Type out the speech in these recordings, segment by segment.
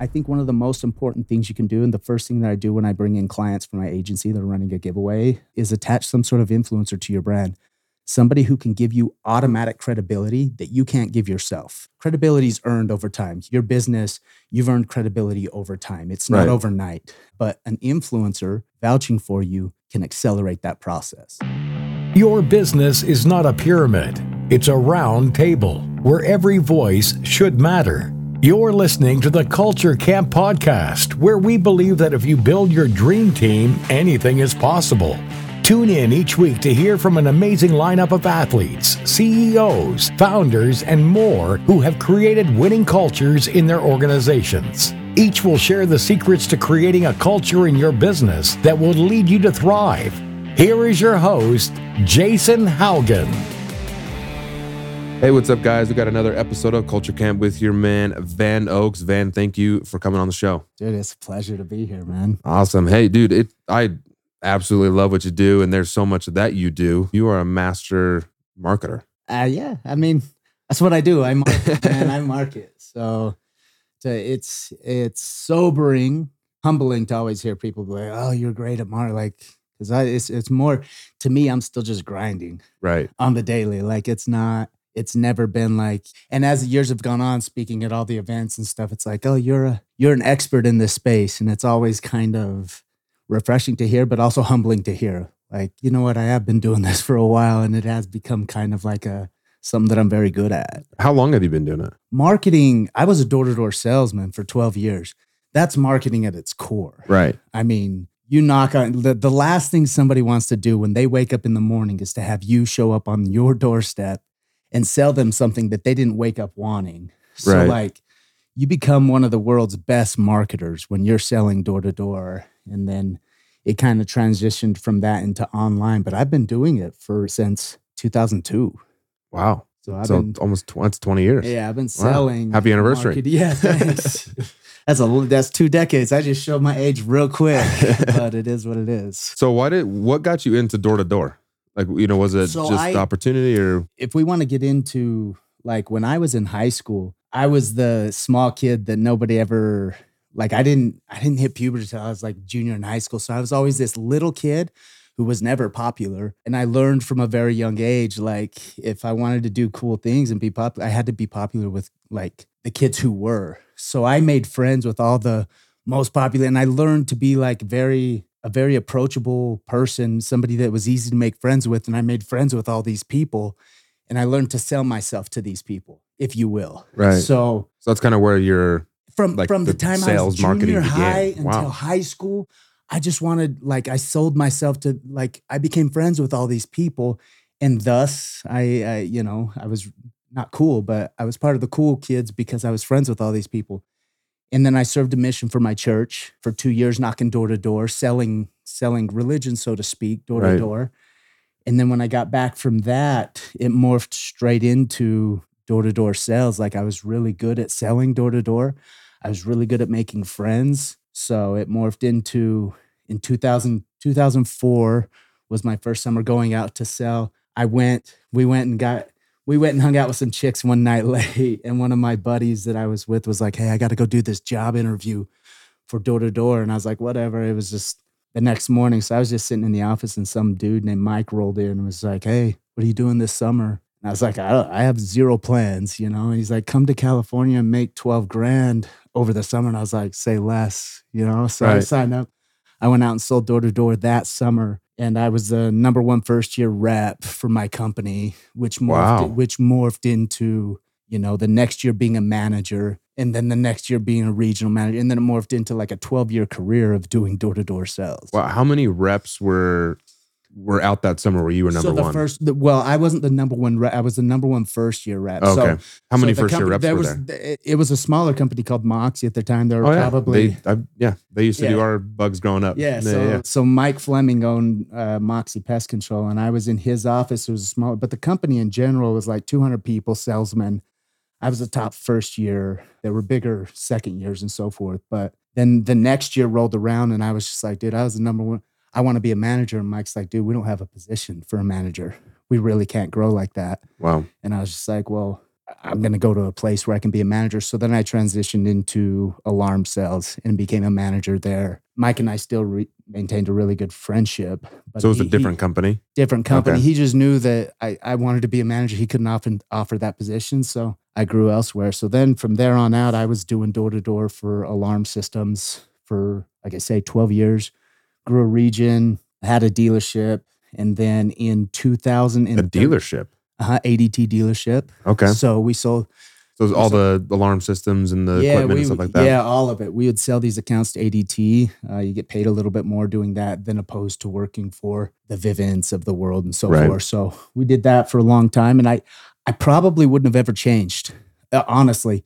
I think one of the most important things you can do, and the first thing that I do when I bring in clients for my agency that are running a giveaway, is attach some sort of influencer to your brand. Somebody who can give you automatic credibility that you can't give yourself. Credibility is earned over time. Your business, you've earned credibility over time. It's not Right. overnight, but an influencer vouching for you can accelerate that process. Your business is not a pyramid, it's a round table where every voice should matter. You're listening to the Culture Camp Podcast, where we believe that if you build your dream team, anything is possible. Tune in each week to hear from an amazing lineup of athletes, CEOs, founders, and more who have created winning cultures in their organizations. Each will share the secrets to creating a culture in your business that will lead you to thrive. Here is your host, Jason Haugen. Hey, what's up, guys? We got another episode of Culture Camp with your man, Van Oakes. Van, thank you for coming on the show. Dude, it's a pleasure to be here, man. Awesome. Hey, dude, it I absolutely love what you do, and there's so much that you do. You are a master marketer. Uh, yeah, I mean, that's what I do. I market, man. I market. So, to, it's it's sobering, humbling to always hear people be like, "Oh, you're great at market." Like, because I it's it's more to me. I'm still just grinding Right. on the daily. Like, it's not. It's never been like. And as the years have gone on, speaking at all the events and stuff, it's like, "Oh, you're a you're an expert in this space," and it's always kind of refreshing to hear, but also humbling to hear. Like, you know what? I have been doing this for a while, and it has become kind of like a something that I'm very good at. How long have you been doing it? Marketing, I was a door to door salesman for 12 years. That's marketing at its core. Right. I mean, you knock on the, the last thing somebody wants to do when they wake up in the morning is to have you show up on your doorstep and sell them something that they didn't wake up wanting. So, Right. like, you become one of the world's best marketers when you're selling door to door. And then it kind of transitioned from that into online. But I've been doing it for since 2002. Wow. So I've so been almost tw- that's 20 years. yeah, I've been selling. Happy anniversary. market- Yeah, thanks. that's a that's two decades. I just showed my age real quick, but it is what it is. So why did what got you into door to door? Like you know, was it So just I- opportunity or If we want to get into like when I was in high school, I was the small kid that nobody ever like. I didn't I didn't hit puberty until I was like junior in high school. So I was always this little kid who was never popular. And I learned from a very young age, like if I wanted to do cool things and be popular, I had to be popular with like the kids who were. So I made friends with all the most popular and I learned to be like very a very approachable person, somebody that was easy to make friends with. And I made friends with all these people. And I learned to sell myself to these people, if you will. Right. So so that's kind of where you're from Like from the, the time I sales was marketing junior began. high Wow. until high school, I just wanted like I sold myself to like I became friends with all these people, and thus I, I you know I was not cool, but I was part of the cool kids because I was friends with all these people. And then I served a mission for my church for two years, knocking door to door, selling selling religion, so to speak, door to door. And then when I got back from that, it morphed straight into door to door sales. Like I was really good at selling door to door. I was really good at making friends. So it morphed into in 2000, 2004 was my first summer going out to sell. I went, we went and got, we went and hung out with some chicks one night late. And one of my buddies that I was with was like, Hey, I got to go do this job interview for door to door. And I was like, whatever. It was just the next morning. So I was just sitting in the office and some dude named Mike rolled in and was like, Hey, what are you doing this summer? And I was like, I, don't, I have zero plans, you know? And he's like, come to California and make 12 grand over the summer. And I was like, say less, you know? So I signed up. I went out and sold door to door that summer. And I was the number one first year rep for my company, which morphed, Wow. which morphed into, you know, the next year being a manager and then the next year being a regional manager. And then it morphed into like a 12 year career of doing door to door sales. wow, how many reps were were out that summer where you were number so the one? first, the, well, I wasn't the number one rep. I was the number one first year rep. okay. So, how many so first year reps there were was, there? It, it was a smaller company called Moxie at the time. There were Oh yeah, probably they, I, yeah, they used to do our bugs growing up. Yeah, so so Mike Fleming owned uh, Moxie Pest Control, and I was in his office. It was small, but the company in general was like 200 people, salesmen. I was the top first year. There were bigger second years and so forth. But then the next year rolled around, and I was just like, dude, I was the number one. I want to be a manager. And Mike's like, dude, we don't have a position for a manager. We really can't grow like that. wow, And I was just like, well, I'm going to go to a place where I can be a manager. So then I transitioned into alarm sales and became a manager there. Mike and I still re- maintained a really good friendship. But So it was a different he- company. different company. Okay. He just knew that I, I wanted to be a manager. He couldn't often offer that position. So I grew elsewhere. So then from there on out, I was doing door to door for alarm systems for, like I say, 12 years. Grew a region, had a dealership. And then in 2000, A dealership. uh, ADT dealership. Okay. So we sold So all the alarm systems and the equipment we, and stuff like that. Yeah, all of it. We would sell these accounts to ADT. Uh, you get paid a little bit more doing that than opposed to working for the Vivint of the world and so Right. forth. So we did that for a long time, and I, I probably wouldn't have ever changed. Uh, honestly,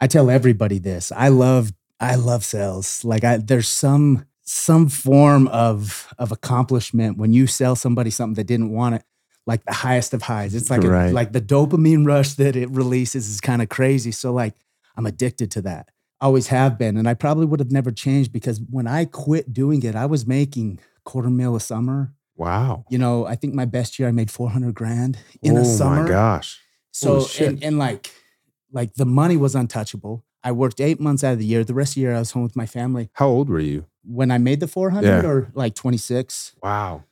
I tell everybody this. I love, I love sales. Like I, there's some some form of of accomplishment when you sell somebody something that didn't want it like the highest of highs. It's like a- like the dopamine rush that it releases is kind of crazy. So like i'm addicted to that. Always have been and i probably would have never changed because when i quit doing it i was making quarter mil a summer. Wow. you know i think my best year i made 400 grand in oh a summer Oh my gosh. so and, and like like the money was untouchable. I worked eight months out of the year. The rest of the year i was home with my family. How old were you? When I made the 400 Yeah. or like 26. Wow.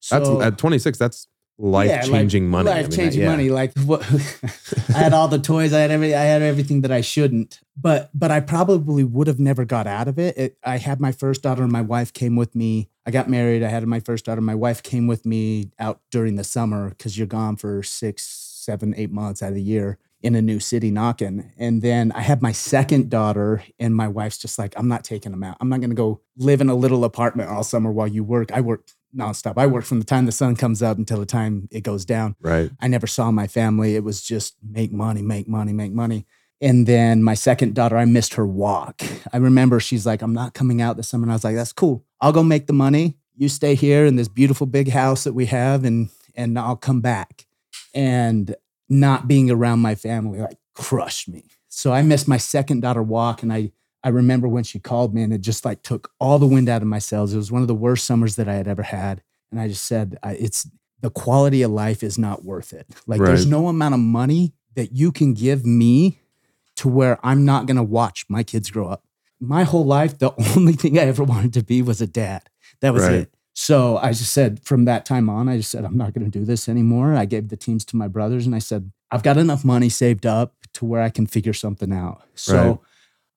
So, That's at 26. That's life changing money. I mean, Life changing yeah. money. Like what I had all the toys, I had every I had everything that I shouldn't. But but I probably would have never got out of it. it. I had my first daughter and my wife came with me. I got married. I had my first daughter. My wife came with me out during the summer because you're gone for six, seven, eight months out of the year in a new city knocking. And then I had my second daughter, and my wife's just like, I'm not taking them out. I'm not going to go live in a little apartment all summer while you work. I work nonstop. I work from the time the sun comes up until the time it goes down. Right. I never saw my family. It was just make money, make money, make money. And then my second daughter, I missed her walk. I remember she's like, I'm not coming out this summer. And I was like, that's cool. I'll go make the money. You stay here in this beautiful big house that we have and and I'll come back. And not being around my family like crushed me. So I missed my second daughter walk and I I remember when she called me and it just like took all the wind out of my sails. It was one of the worst summers that I had ever had. And I just said, I, it's the quality of life is not worth it. Like there's no amount of money that you can give me to where I'm not going to watch my kids grow up. My whole life, the only thing I ever wanted to be was a dad. That was Right. it. So I just said from that time on, I just said, I'm not going to do this anymore. I gave the teams to my brothers and I said, I've got enough money saved up to where I can figure something out. So Right.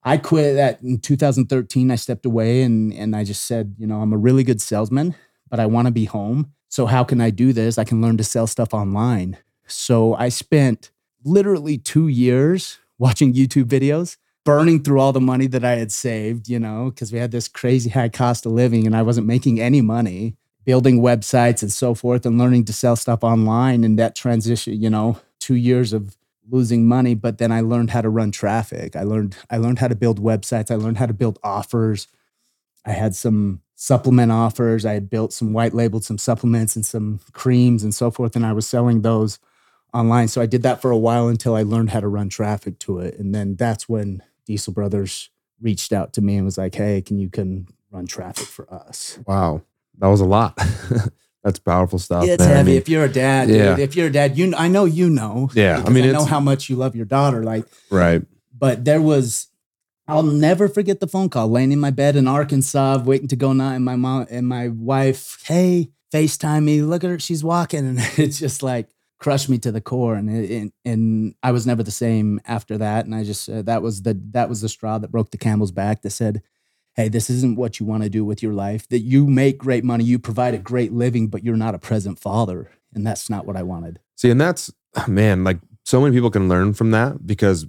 I quit that in 2013. I stepped away and, and I just said, you know, I'm a really good salesman, but I want to be home. So how can I do this? I can learn to sell stuff online. So I spent literally two years watching YouTube videos, burning through all the money that I had saved, you know, because we had this crazy high cost of living and I wasn't making any money, building websites and so forth and learning to sell stuff online. And that transition, you know, two years of losing money, but then I learned how to run traffic. I learned I learned how to build websites. I learned how to build offers. I had some supplement offers. I had built some white labeled some supplements and some creams and so forth and I was selling those online. So I did that for a while until I learned how to run traffic to it. And then that's when Diesel Brothers reached out to me and was like, "Hey, can you can run traffic for us?" Wow. That was a lot. That's powerful stuff. it's man. I heavy. mean, if you're a dad, Yeah. dude, if you're a dad, you I know you know. Yeah, I mean, I know how much you love your daughter. Like right. but there was I'll never forget the phone call laying in my bed in Arkansas, waiting to go night, and my mom and my wife, hey, FaceTime me, look at her, she's walking. And it's just like crushed me to the core. And and, and I was never the same after that. And I just uh, that was the that was the straw that broke the camel's back that said, Hey, this isn't what you want to do with your life. That you make great money, you provide a great living, but you're not a present father. And that's not what I wanted. See, and that's man, like so many people can learn from that because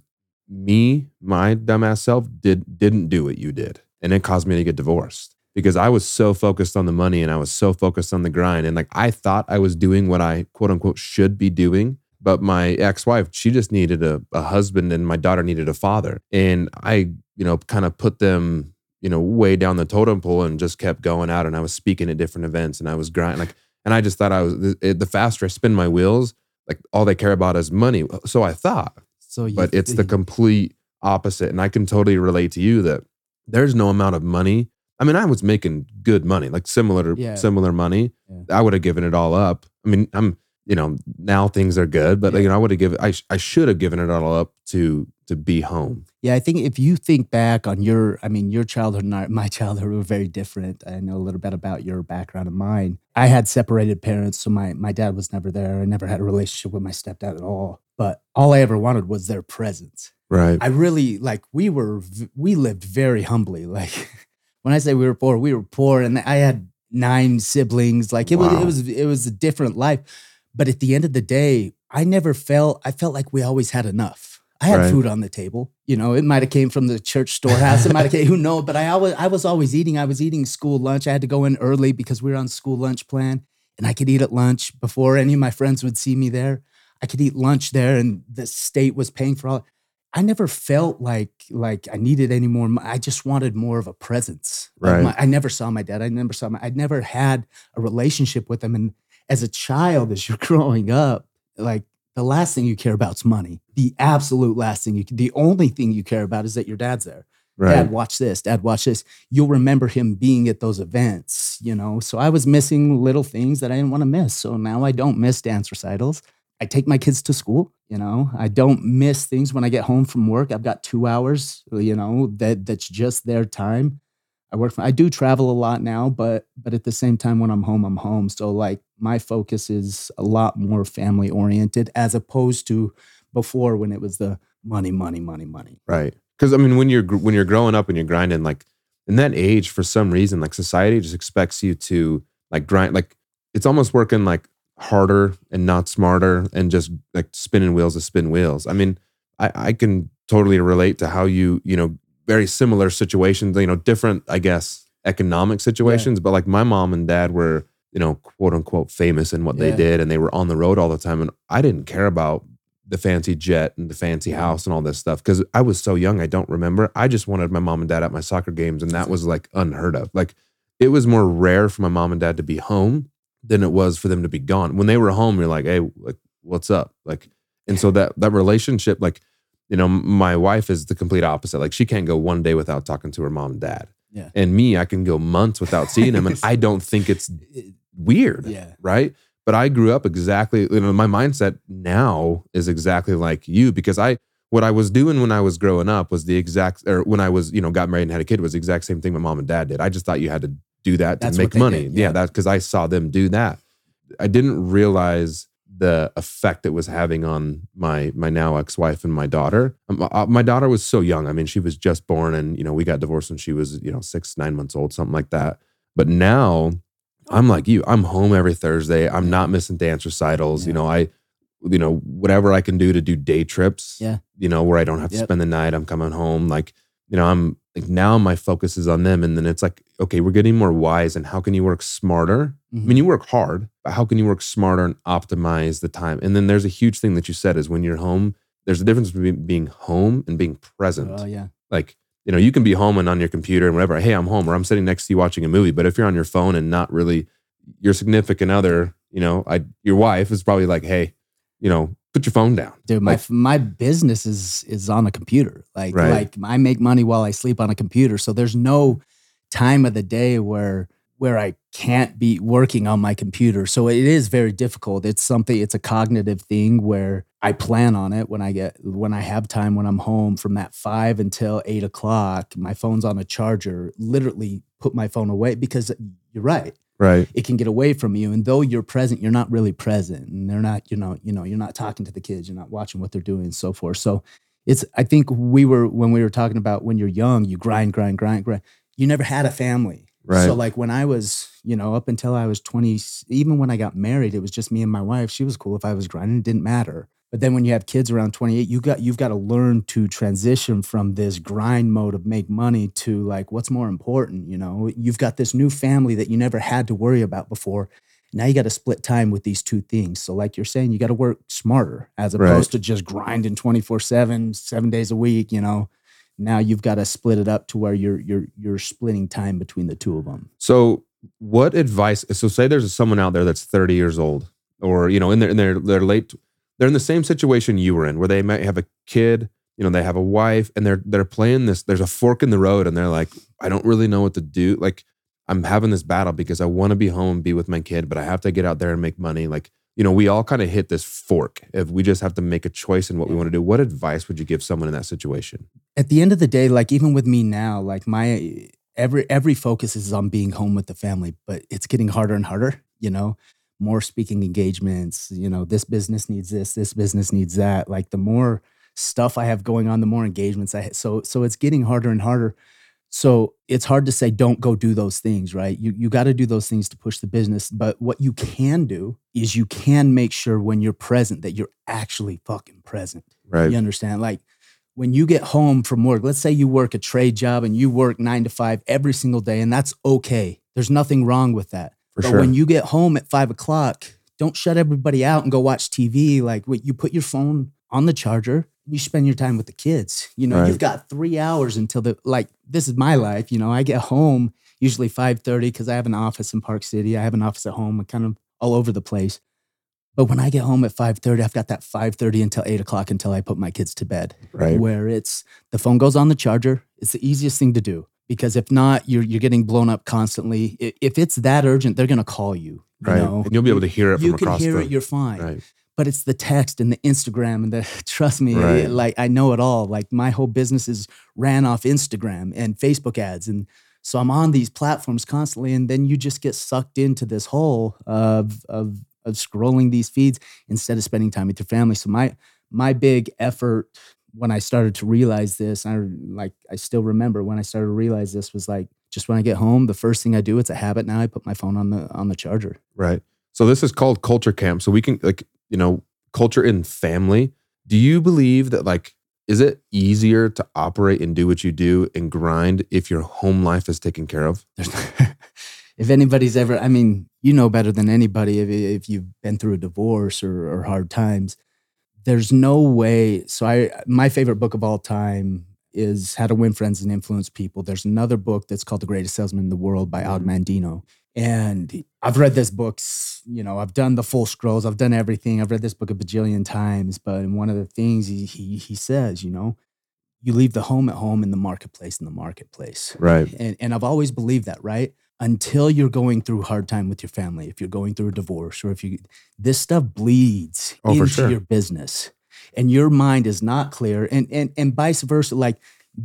me, my dumbass self, did didn't do what you did, and it caused me to get divorced because I was so focused on the money and I was so focused on the grind, and like I thought I was doing what I quote unquote should be doing. But my ex-wife, she just needed a, a husband, and my daughter needed a father, and I, you know, kind of put them, you know, way down the totem pole and just kept going out. And I was speaking at different events, and I was grinding, like, and I just thought I was the, the faster I spin my wheels, like all they care about is money. So I thought, So you but it's the complete opposite. And I can totally relate to you that there's no amount of money. I mean, I was making good money, like similar Yeah. similar money. Yeah. I would have given it all up. I mean, I'm you know, now things are good, but Yeah. you know, I would have given, I, sh- I should have given it all up to, to be home. Yeah, I think if you think back on your, I mean, your childhood and my childhood were very different. I know a little bit about your background and mine. I had separated parents, so my my dad was never there. I never had a relationship with my stepdad at all. But all I ever wanted was their presence. Right. I really like we were we lived very humbly. Like when I say we were poor, we were poor, and I had nine siblings. Like it was it was it was a different life. But at the end of the day, I never felt I felt like we always had enough. I had Right. food on the table. You know, it might have came from the church storehouse. It might have came, who knows? But I always I was always eating. I was eating school lunch. I had to go in early because we were on school lunch plan, and I could eat at lunch before any of my friends would see me there. I could eat lunch there, and the state was paying for all. I never felt like like I needed any more. I just wanted more of a presence. Like Right. my- I never saw my dad. I never saw my. I never had a relationship with him. And as a child, as you're growing up, like the last thing you care about is money. The absolute last thing you. The only thing you care about is that your dad's there. Right. Dad, watch this. Dad, watch this. You'll remember him being at those events, you know. So I was missing little things that I didn't want to miss. So now I don't miss dance recitals. I take my kids to school, you know. I don't miss things when I get home from work. I've got two hours, you know, that that's just their time. I work from, I do travel a lot now, but but at the same time when I'm home, I'm home. So like my focus is a lot more family oriented as opposed to before when it was the money, money, money, money. Right. Because I mean, when you're when you're growing up and you're grinding, like in that age, for some reason, like society just expects you to like grind. Like it's almost working like harder and not smarter, and just like spinning wheels to spin wheels. I mean, I I can totally relate to how you you know very similar situations. You know, different I guess economic situations, but like my mom and dad were you know quote unquote famous in what they did, and they were on the road all the time, and I didn't care about the fancy jet and the fancy mm-hmm. house and all this stuff because I was so young. I don't remember. I just wanted my mom and dad at my soccer games, and that was like unheard of. Like it was more rare for my mom and dad to be home than it was for them to be gone. When they were home, you're like, hey, like what's up? Like, and so that that relationship, like, you know, my wife is the complete opposite. Like she can't go one day without talking to her mom and dad. Yeah. And me, I can go months without seeing them, and I don't think it's weird Yeah. right? But I grew up exactly, you know, my mindset now is exactly like you because I, what I was doing when I was growing up was the exact, or when I was, you know, got married and had a kid was the exact same thing my mom and dad did. I just thought you had to do that to That's make money. did, yeah. yeah. that because I saw them do that. I didn't realize the effect it was having on my my now ex-wife and my daughter. Um, uh, my daughter was so young. I mean, she was just born, and you know, we got divorced when she was you know six nine months old, something like that. But now I'm like you. I'm home every Thursday. I'm not missing dance recitals. You know, I, you know, whatever I can do to do day trips. Yeah. You know, where I don't have to Yep. spend the night. I'm coming home. Like, you know, I'm like now my focus is on them, and then it's like, okay, we're getting more wise. And how can you work smarter? I Mm-hmm. mean, you work hard, but how can you work smarter and optimize the time? And then there's a huge thing that you said is when you're home, there's a difference between being home and being present Oh yeah. like you know you can be home and on your computer and whatever hey i'm home or i'm sitting next to you watching a movie but if you're on your phone and not really your significant other you know I, your wife is probably like hey you know put your phone down Dude, my Like- my business is is on a computer. Like Right. like I make money while I sleep on a computer. So there's no time of the day where where I can't be working on my computer. So it is very difficult. It's something it's a cognitive thing where I plan on it when I get when I have time when I'm home from that five until eight o'clock. My phone's on a charger. Literally put my phone away because you're right right. it can get away from you. And though you're present you're not really present. And they're not you know you know you're not talking to the kids. You're not watching what they're doing and so forth. So it's i think we were when we were talking about when you're young you grind grind grind grind. You never had a family. Right. so like when i was you know up until i was 20 even when i got married it was just me and my wife. She was cool if i was grinding. It didn't matter but then when you have kids around 28 you got you've got to learn to transition from this grind mode of make money to like what's more important you know? You've got this new family that you never had to worry about before. Now you got to split time with these two things. So like you're saying you got to work smarter as Right. opposed to just grinding 24 7 7 days a week you know? Now you've got to split it up to where you're you're you're splitting time between the two of them so what advice so say there's someone out there that's 30 years old or you know in their in their, their late they're in the same situation you were in where they might have a kid you know they have a wife and they're they're playing this there's a fork in the road and they're like i don't really know what to do like i'm having this battle because i want to be home and be with my kid but i have to get out there and make money like you know, we all kind of hit this fork. If we just have to make a choice in what we want to do, what advice would you give someone in that situation? At the end of the day, like even with me now, like my every every focus is on being home with the family, but it's getting harder and harder, you know. More speaking engagements, you know, this business needs this, this business needs that. Like the more stuff I have going on, the more engagements I have. So so it's getting harder and harder. So it's hard to say don't go do those things, right? You you got to do those things to push the business. But what you can do is you can make sure when you're present that you're actually fucking present. Right. You understand? Like when you get home from work, let's say you work a trade job and you work nine to five every single day, and that's okay. There's nothing wrong with that. For but sure. when you get home at five o'clock, don't shut everybody out and go watch TV. Like you put your phone on the charger, you spend your time with the kids. You know, Right. you've got three hours until the like this is my life. You know, I get home usually 5:30 because I have an office in Park City. I have an office at home, I'm kind of all over the place. But when I get home at 5:30, I've got that 5:30 until 8 o'clock until I put my kids to bed right. where it's the phone goes on the charger. It's the easiest thing to do because if not, you're you're getting blown up constantly. If it's that urgent, they're gonna call you. you Right. know? And you'll be able to hear it You from can across hear the it. You're fine. right. But it's the text and the Instagram and the trust me, Right. like I know it all. Like my whole business is ran off Instagram and Facebook ads, and so I'm on these platforms constantly, and then you just get sucked into this hole of of of scrolling these feeds instead of spending time with your family. So my my big effort when I started to realize this, I like I still remember when I started to realize this was like just when I get home, the first thing I do, it's a habit now. I put my phone on the on the charger. Right. So this is called culture camp. So we can like, you know, culture in family. Do you believe that like is it easier to operate and do what you do and grind if your home life is taken care of? If anybody's ever, I mean, you know better than anybody if, if you've been through a divorce or, or hard times. There's no way. So I, my favorite book of all time is How to Win Friends and Influence People. There's another book that's called The Greatest Salesman in the World by Og mm-hmm. Mandino. And I've read this book, you know, I've done the full scrolls, I've done everything. I've read this book a bajillion times. But one of the things he, he, he says, you know, you leave the home at home and the marketplace in the marketplace Right. and, and I've always believed that, right? Until you're going through a hard time with your family, if you're going through a divorce, or if you, this stuff bleeds Oh, into sure. your business, and your mind is not clear, and and and vice versa. Like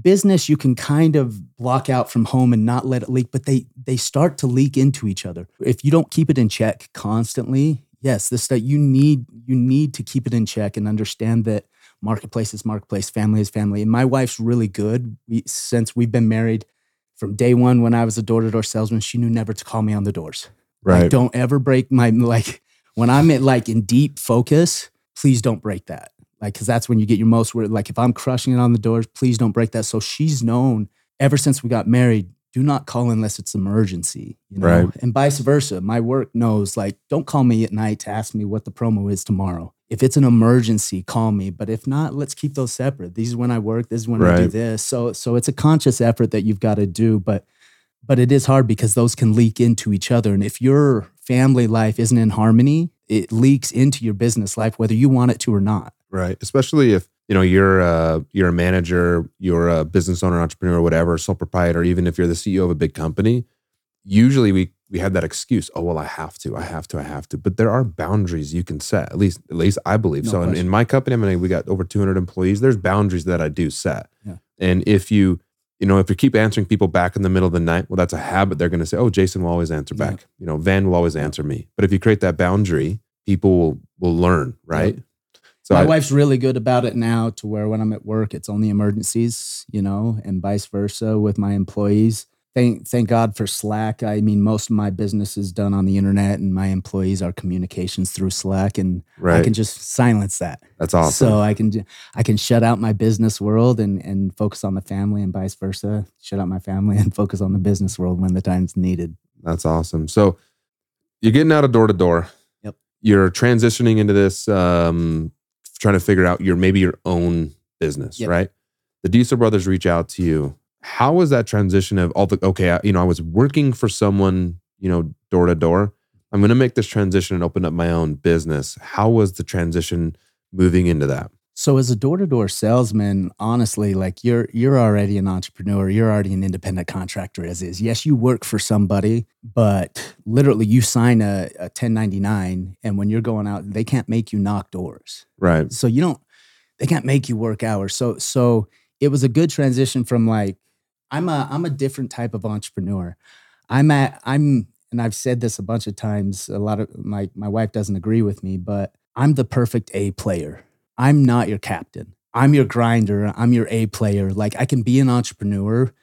business, you can kind of block out from home and not let it leak, but they they start to leak into each other if you don't keep it in check constantly. Yes, this stuff you need you need to keep it in check and understand that marketplace is marketplace, family is family. And my wife's really good. We, since we've been married from day one, when I was a door to door salesman, she knew never to call me on the doors. Right. Like, don't ever break my like when I'm at like in deep focus. Please don't break that. Like, because that's when you get your most. Word. Like, if I'm crushing it on the doors, please don't break that. So she's known ever since we got married. Do not call unless it's emergency, you know, Right. and vice versa. My work knows like, don't call me at night to ask me what the promo is tomorrow. If it's an emergency, call me. But if not, let's keep those separate. These is when I work. This is when I do this. So, so it's a conscious effort that you've got to do. But but it is hard because those can leak into each other. And if your family life isn't in harmony, it leaks into your business life, whether you want it to or not. Right. Especially if, you know, you're a, you're a manager, you're a business owner, entrepreneur, whatever, sole proprietor, even if you're the CEO of a big company, usually we we had that excuse, oh well, I have to, I have to, I have to. But there are boundaries you can set. At least at least I believe. No so in, in my company, I mean we got over 200 employees. There's boundaries that I do set. Yeah. And if you you know, if you keep answering people back in the middle of the night, well, that's a habit. They're going to say, "Oh, Jason will always answer Yeah. back." You know, Van will always answer me. But if you create that boundary, people will will learn, right? So My I- wife's really good about it now to where when I'm at work, it's only emergencies, you know, and vice versa with my employees. Thank, thank God for Slack. I mean, most of my business is done on the internet, and my employees are communications through Slack, and I can just silence that. That's awesome. So I can I can shut out my business world and and focus on the family and vice versa. Shut out my family and focus on the business world when the time's needed. That's awesome. So you're getting out of door to door. Yep. You're transitioning into this, um, trying to figure out your maybe your own business, Yep. right? The Diesel brothers reach out to you. How was that transition of all the okay? I, you know, I was working for someone, you know, door to door. I'm going to make this transition and open up my own business. How was the transition moving into that? So as a door-to-door salesman, honestly, like you're you're already an entrepreneur, you're already an independent contractor as is. Yes, you work for somebody, but literally you sign a, a 1099 and when you're going out, they can't make you knock doors. Right. So you don't they can't make you work hours. So so it was a good transition from like I'm a I'm a different type of entrepreneur. I'm at I'm and I've said this a bunch of times. A lot of my my wife doesn't agree with me, but I'm the perfect A player. I'm not your captain. I'm your grinder. I'm your A player. Like I can be an entrepreneur,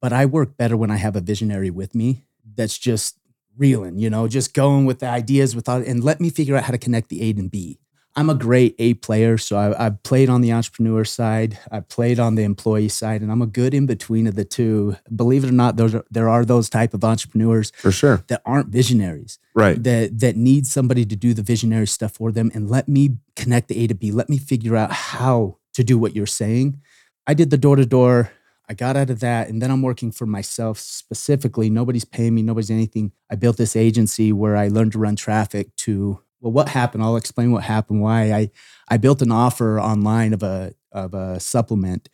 but I work better when I have a visionary with me that's just reeling, you know, just going with the ideas without and let me figure out how to connect the A and B. I'm a great A player. So I, have played on the entrepreneur side, I've played on the employee side, and I'm a good in between of the two. Believe it or not, those are, there are those type of entrepreneurs For sure. that aren't visionaries Right. that that need somebody to do the visionary stuff for them and let me connect the A to B. Let me figure out how to do what you're saying. I did the door to door. I got out of that and then I'm working for myself specifically. Nobody's paying me, nobody's anything. I built this agency where I learned to run traffic to well what happened? I'll explain what happened why I I built an offer online of a of a supplement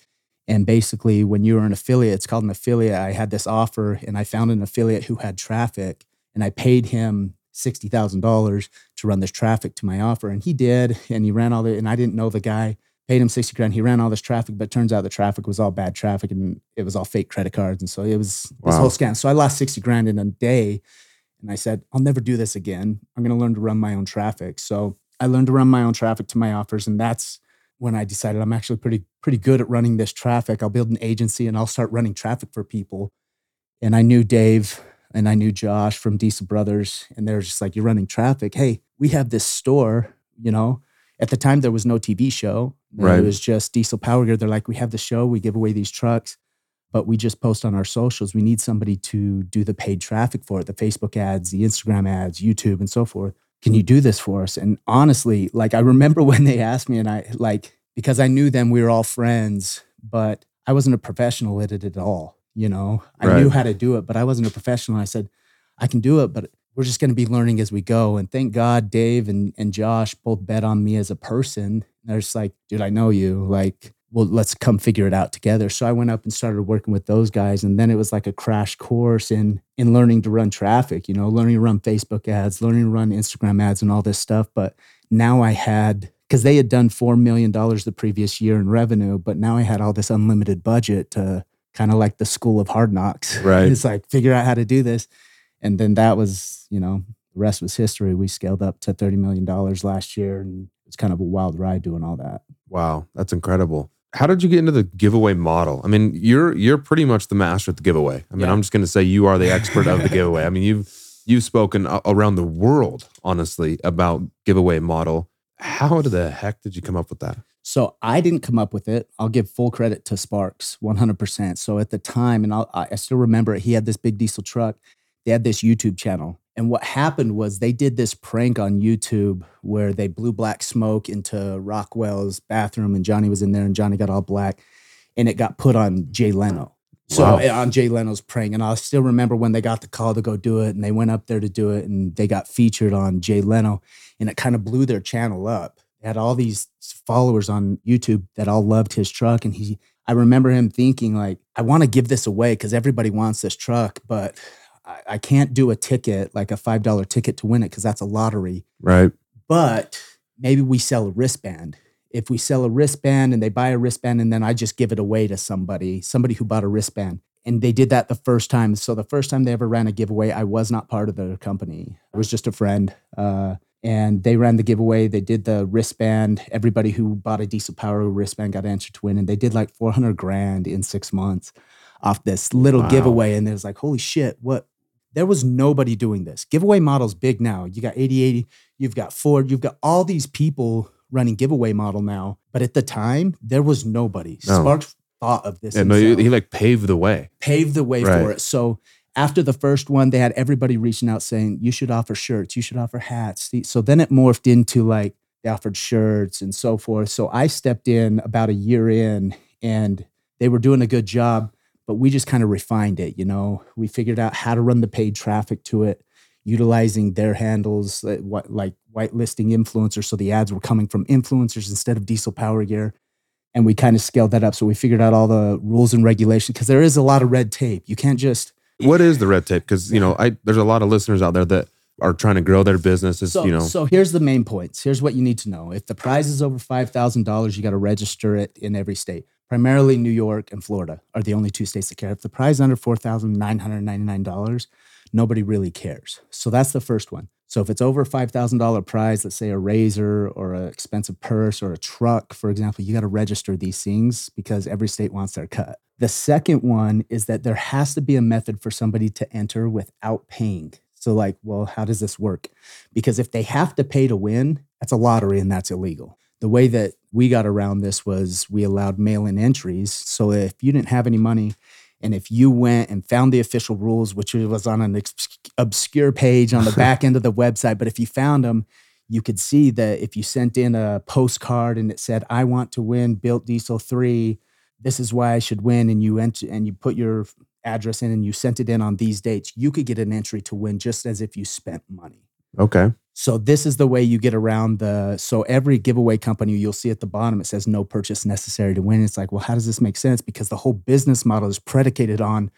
and basically when you're an affiliate, it's called an affiliate. I had this offer and I found an affiliate who had traffic and I paid him sixty thousand dollars to run this traffic to my offer, and he did, and he ran all the, and I didn't know the guy. Paid him sixty grand. He ran all this traffic, but turns out the traffic was all bad traffic, and it was all fake credit cards, and so it was this Wow. whole scam. So I lost sixty grand in a day, and I said, I'll never do this again. I'm going to learn to run my own traffic. So I learned to run my own traffic to my offers, and that's when I decided I'm actually pretty pretty good at running this traffic. I'll build an agency and I'll start running traffic for people. And I knew Dave and I knew Josh from Diesel Brothers, and they're just like, "You're running traffic. Hey, we have this store. You know, at the time there was no TV show. Right. It was just Diesel Power Gear. They're like, we have the show. We give away these trucks, but we just post on our socials. We need somebody to do the paid traffic for it, the Facebook ads, the Instagram ads, YouTube, and so forth. Can you do this for us? And honestly, like I remember when they asked me, and I like because I knew them, we were all friends, but I wasn't a professional at it at all. You know, I Right. knew how to do it, but I wasn't a professional. I said, I can do it, but we're just going to be learning as we go. And thank God, Dave and, and Josh both bet on me as a person. They're just like, dude, I know you. Like, well, let's come figure it out together. So I went up and started working with those guys. And then it was like a crash course in in learning to run traffic, you know, learning to run Facebook ads, learning to run Instagram ads and all this stuff. But now I had because they had done four million dollars the previous year in revenue, but now I had all this unlimited budget to kind of like the school of hard knocks. Right. it's like figure out how to do this. And then that was, you know, the rest was history. We scaled up to $30 million last year and it's kind of a wild ride doing all that. Wow, that's incredible. How did you get into the giveaway model? I mean, you're you're pretty much the master at the giveaway. I mean, Yeah. I'm just going to say you are the expert of the giveaway. I mean, you've you've spoken around the world, honestly, about giveaway model. How the heck did you come up with that? So I didn't come up with it. I'll give full credit to Sparks, 100%. So at the time, and I'll, I I still remember it, he had this big diesel truck. They had this YouTube channel. And what happened was they did this prank on YouTube where they blew black smoke into Rockwell's bathroom and Johnny was in there and Johnny got all black and it got put on Jay Leno. So Wow. on Jay Leno's prank. And I still remember when they got the call to go do it and they went up there to do it and they got featured on Jay Leno and it kind of blew their channel up. They had all these followers on YouTube that all loved his truck. And he, I remember him thinking, like, I want to give this away because everybody wants this truck, but I, I can't do a ticket, like a $5 ticket to win it because that's a lottery. Right. But maybe we sell a wristband. If we sell a wristband and they buy a wristband and then I just give it away to somebody, somebody who bought a wristband. And they did that the first time. So the first time they ever ran a giveaway, I was not part of the company. I was just a friend. Uh, and they ran the giveaway. They did the wristband. Everybody who bought a diesel power wristband got entered to win. And they did like 400 grand in six months off this little Wow. giveaway. And it was like, holy shit, what? There was nobody doing this. Giveaway model's big now. You got 8080, you've got Ford, you've got all these people running giveaway model now. But at the time, there was nobody. No. Sparks thought of this. Yeah, no, he, he like paved the way. paved the way Right. for it. So after the first one, they had everybody reaching out saying, you should offer shirts, you should offer hats. So then it morphed into like they offered shirts and so forth. So I stepped in about a year in and they were doing a good job, but we just kind of refined it. You know, we figured out how to run the paid traffic to it. utilizing their handles, what like whitelisting influencers. So the ads were coming from influencers instead of diesel power gear. And we kind of scaled that up. So we figured out all the rules and regulations because there is a lot of red tape. You can't just What is the red tape? Because you know, I there's a lot of listeners out there that are trying to grow their businesses. So, you know, so here's the main points. Here's what you need to know. If the prize is over five thousand dollars, you got to register it in every state. Primarily, New York and Florida are the only two states that care. If the prize is under four thousand nine hundred ninety nine dollars, nobody really cares. So that's the first one. So if it's over five thousand dollar prize, let's say a razor or an expensive purse or a truck, for example, you got to register these things because every state wants their cut. The second one is that there has to be a method for somebody to enter without paying. So, like, well, how does this work? Because if they have to pay to win, that's a lottery and that's illegal. The way that we got around this was we allowed mail in entries. So, if you didn't have any money, and if you went and found the official rules, which was on an obs- obscure page on the back end of the website, but if you found them, you could see that if you sent in a postcard and it said, I want to win Built Diesel 3, this is why I should win, and you ent- and you put your address in and you sent it in on these dates, you could get an entry to win just as if you spent money. okay, So this is the way you get around the so every giveaway company you'll see at the bottom it says no purchase necessary to win. It's like, well, how does this make sense? Because the whole business model is predicated on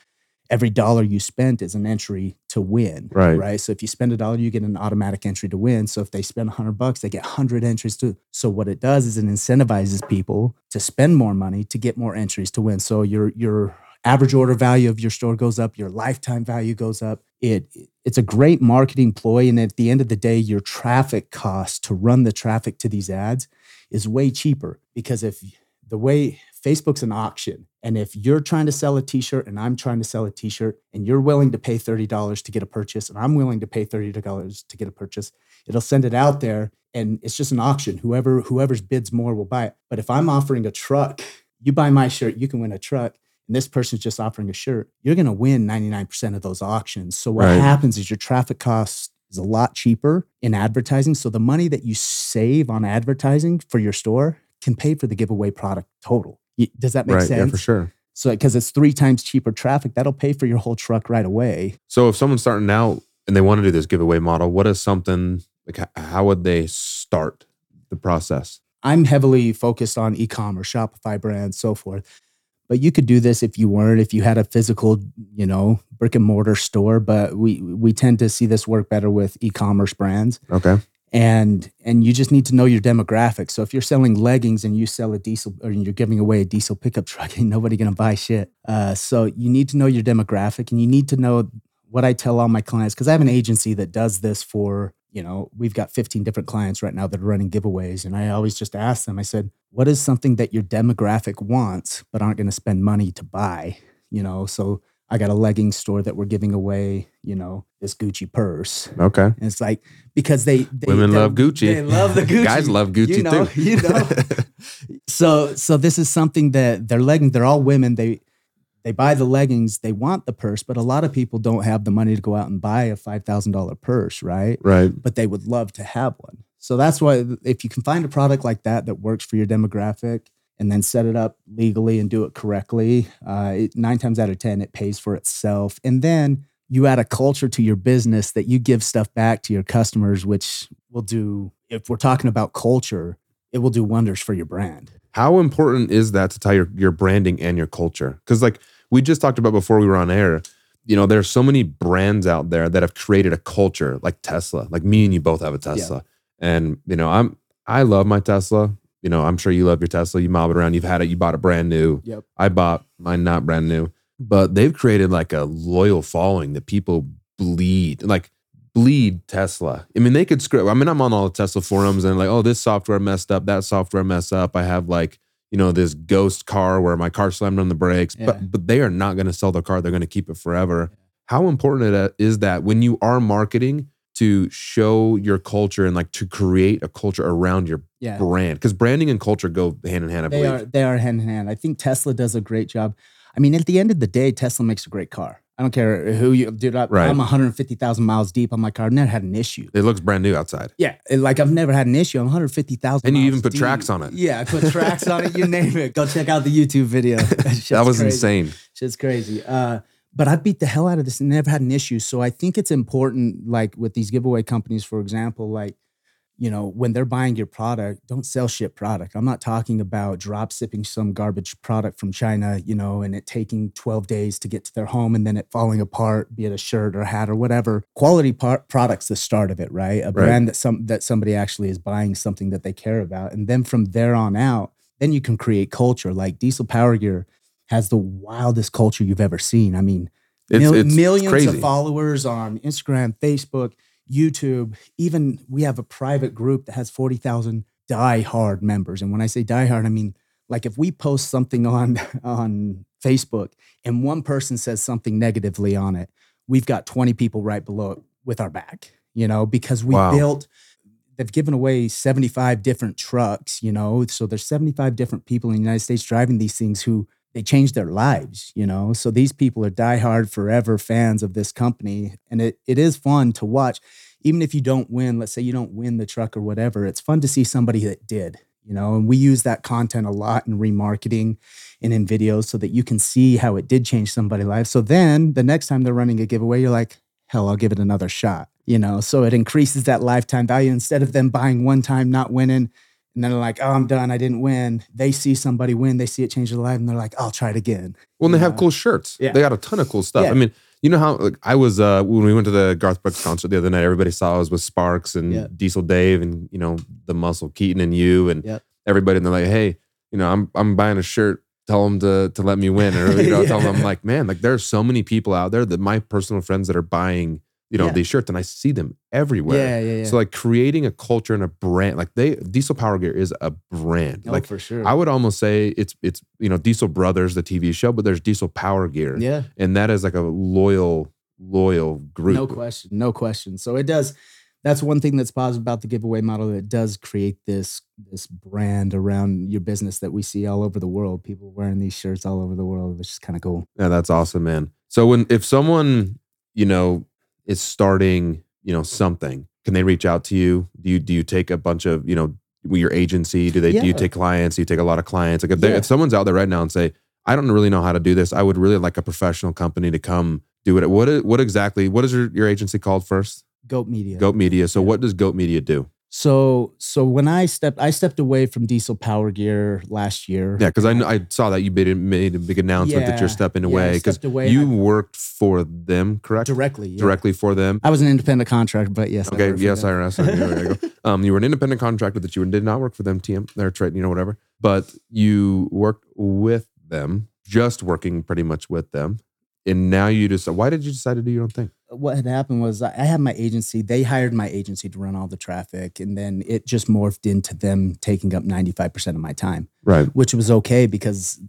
every dollar you spent is an entry to win. Right. Right. So if you spend a dollar, you get an automatic entry to win. So if they spend a hundred bucks, they get hundred entries to so what it does is it incentivizes people to spend more money to get more entries to win. So your your average order value of your store goes up, your lifetime value goes up. It it's a great marketing ploy. And at the end of the day, your traffic cost to run the traffic to these ads is way cheaper because if the way Facebook's an auction, and if you're trying to sell a t-shirt and I'm trying to sell a t-shirt and you're willing to pay $30 to get a purchase and I'm willing to pay $30 to get a purchase, it'll send it out there and it's just an auction. Whoever whoever's bids more will buy it. But if I'm offering a truck, you buy my shirt, you can win a truck and this person's just offering a shirt, you're going to win 99% of those auctions. So what Right. happens is your traffic cost is a lot cheaper in advertising. So the money that you save on advertising for your store can pay for the giveaway product total. Does that make right, sense? yeah, for sure. So because it's three times cheaper traffic, that'll pay for your whole truck right away. So if someone's starting out and they want to do this giveaway model, what is something like? How would they start the process? I'm heavily focused on e-commerce, Shopify brands, so forth. But you could do this if you weren't, if you had a physical, you know, brick and mortar store. But we we tend to see this work better with e-commerce brands. Okay, and and you just need to know your demographics. So if you're selling leggings and you sell a diesel or you're giving away a diesel pickup truck, ain't nobody gonna buy shit. Uh, so you need to know your demographic and you need to know what I tell all my clients because I have an agency that does this for you know we've got 15 different clients right now that are running giveaways and I always just ask them. I said, what is something that your demographic wants but aren't gonna spend money to buy? You know, so I got a leggings store that we're giving away, you know, this Gucci purse. okay. And it's like because they, they Women they- love Gucci. They love the Gucci. Guys love Gucci you know, too. You know. so so this is something that they're leggings. They're all women. They they buy the leggings. They want the purse, but a lot of people don't have the money to go out and buy a five thousand dollar purse, right? right. But they would love to have one. So that's why if you can find a product like that that works for your demographic. And then set it up legally and do it correctly. Uh, it, nine times out of ten, it pays for itself. And then you add a culture to your business that you give stuff back to your customers, which will do, if we're talking about culture, it will do wonders for your brand. How important is that to tie your, your branding and your culture? Because like we just talked about before we were on air, you know, there's so many brands out there that have created a culture like Tesla. Like me and you both have a Tesla. And, you know, I'm I love my Tesla. You know, I'm sure you love your Tesla. You mob it around. You've had it. You bought it brand new. Yep. I bought mine not brand new. But they've created like a loyal following that people bleed. Like bleed Tesla. I mean, they could script. I mean, I'm on all the Tesla forums and like, oh, this software messed up, that software messed up. I have like, you know, this ghost car where my car slammed on the brakes. Yeah. But but they are not going to sell the car. They're going to keep it forever. How important it uh, is that when you are marketing to show your culture and like to create a culture around your Yeah. brand? Because branding and culture go hand in hand. I They believe. are they are hand in hand. I think Tesla does a great job. I mean, at the end of the day, Tesla makes a great car. I don't care who you dude. I, Right. I'm 150,000 miles deep on my car. I've never had an issue. It looks brand new outside. Yeah, it- like I've never had an issue. I'm 150,000. And you even put deep. tracks on it. Yeah, I put tracks on it. You name it. Go check out the YouTube video. That, that was crazy. insane. Shit's crazy. Uh, but I beat the hell out of this and never had an issue. So I think it's important, like with these giveaway companies, for example, like you know, when they're buying your product, don't sell shit product. I'm not talking about drop shipping some garbage product from China, you know, and it taking 12 days to get to their home and then it falling apart, be it a shirt or a hat or whatever. Quality par- products the start of it, right? A brand that some that somebody actually is buying something that they care about. And then from there on out, then you can create culture. Like Diesel Power Gear has the wildest culture you've ever seen. I mean, It's, mil- it's millions crazy. of followers on Instagram, Facebook, YouTube. Even we have a private group that has 40,000 die-hard members. And when I say die-hard, I mean like if we post something on on Facebook and one person says something negatively on it, we've got 20 people right below it with our back, you know, because we Wow. built they've given away 75 different trucks, you know. So there's 75 different people in the United States driving these things who they changed their lives, you know. So these people are diehard forever fans of this company. And it it is fun to watch. Even if you don't win, let's say you don't win the truck or whatever, it's fun to see somebody that did, you know. And we use that content a lot in remarketing and in videos so that you can see how it did change somebody's life. So then the next time they're running a giveaway, you're like, hell, I'll give it another shot. You know, so it increases that lifetime value. Instead of them buying one time, not winning, and then they're like, oh, I'm done. I didn't win. They see somebody win, they see it change their life, and they're like, I'll try it again. Well, and they have cool shirts. Yeah. They got a ton of cool stuff. Yeah. I mean, you know how like I was uh when we went to the Garth Brooks concert the other night, everybody saw us with Sparks and Yeah. Diesel Dave and you know, the muscle Keaton and you and Yep. everybody and they're like, Hey, you know, I'm I'm buying a shirt. Tell them to to let me win. Or you know, tell them I'm like, man, like there's so many people out there that my personal friends that are buying, you know, Yeah. these shirts and I see them everywhere. Yeah, yeah, yeah. So like creating a culture and a brand, like they Diesel Power Gear is a brand. oh, like for sure. I would almost say it's it's you know Diesel Brothers, the TV show, but there's Diesel Power Gear, yeah. and that is like a loyal loyal group. No question. No question. So it does. That's one thing that's positive about the giveaway model. It does create this this brand around your business that we see all over the world. People wearing these shirts all over the world, which is kind of cool. Yeah, that's awesome, man. So when if someone you know is starting you know something, can they reach out to you? Do you do you take a bunch of you know your agency? Do they do you take clients? Do you take a lot of clients? Like if, they, Yeah. if someone's out there right now and say, I don't really know how to do this, I would really like a professional company to come do it. What what exactly? What is your your agency called first? Goat Media. Goat Media. So Yeah. what does Goat Media do? So so when I stepped I stepped away from Diesel Power Gear last year. Yeah, because I I saw that you made, made a big announcement that you're stepping away because stepped away you and worked for them, correct? directly. yeah. Directly for them. I was an independent contractor, but yes. Okay. Yes. IRS. Okay. Um, you were an independent contractor that you did not work for them. TM, they're trade, you know, whatever. But you worked with them, just working pretty much with them, and now you just. Why did you decide to do your own thing? What had happened was I had my agency. They hired my agency to run all the traffic, and then it just morphed into them taking up ninety five percent of my time, Right. which was okay because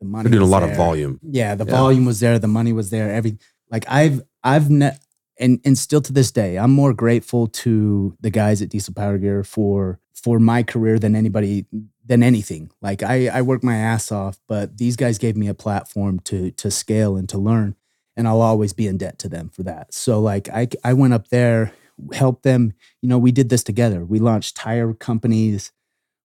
the money. You're doing a lot of volume. Yeah, the Yeah. volume was there, the money was there. Every like I've I've ne- and and still to this day, I'm more grateful to the guys at Diesel Power Gear for for my career than anybody than anything. Like I I work my ass off, but these guys gave me a platform to to scale and to learn, and I'll always be in debt to them for that. So like I I went up there, helped them. You know, we did this together. We launched tire companies.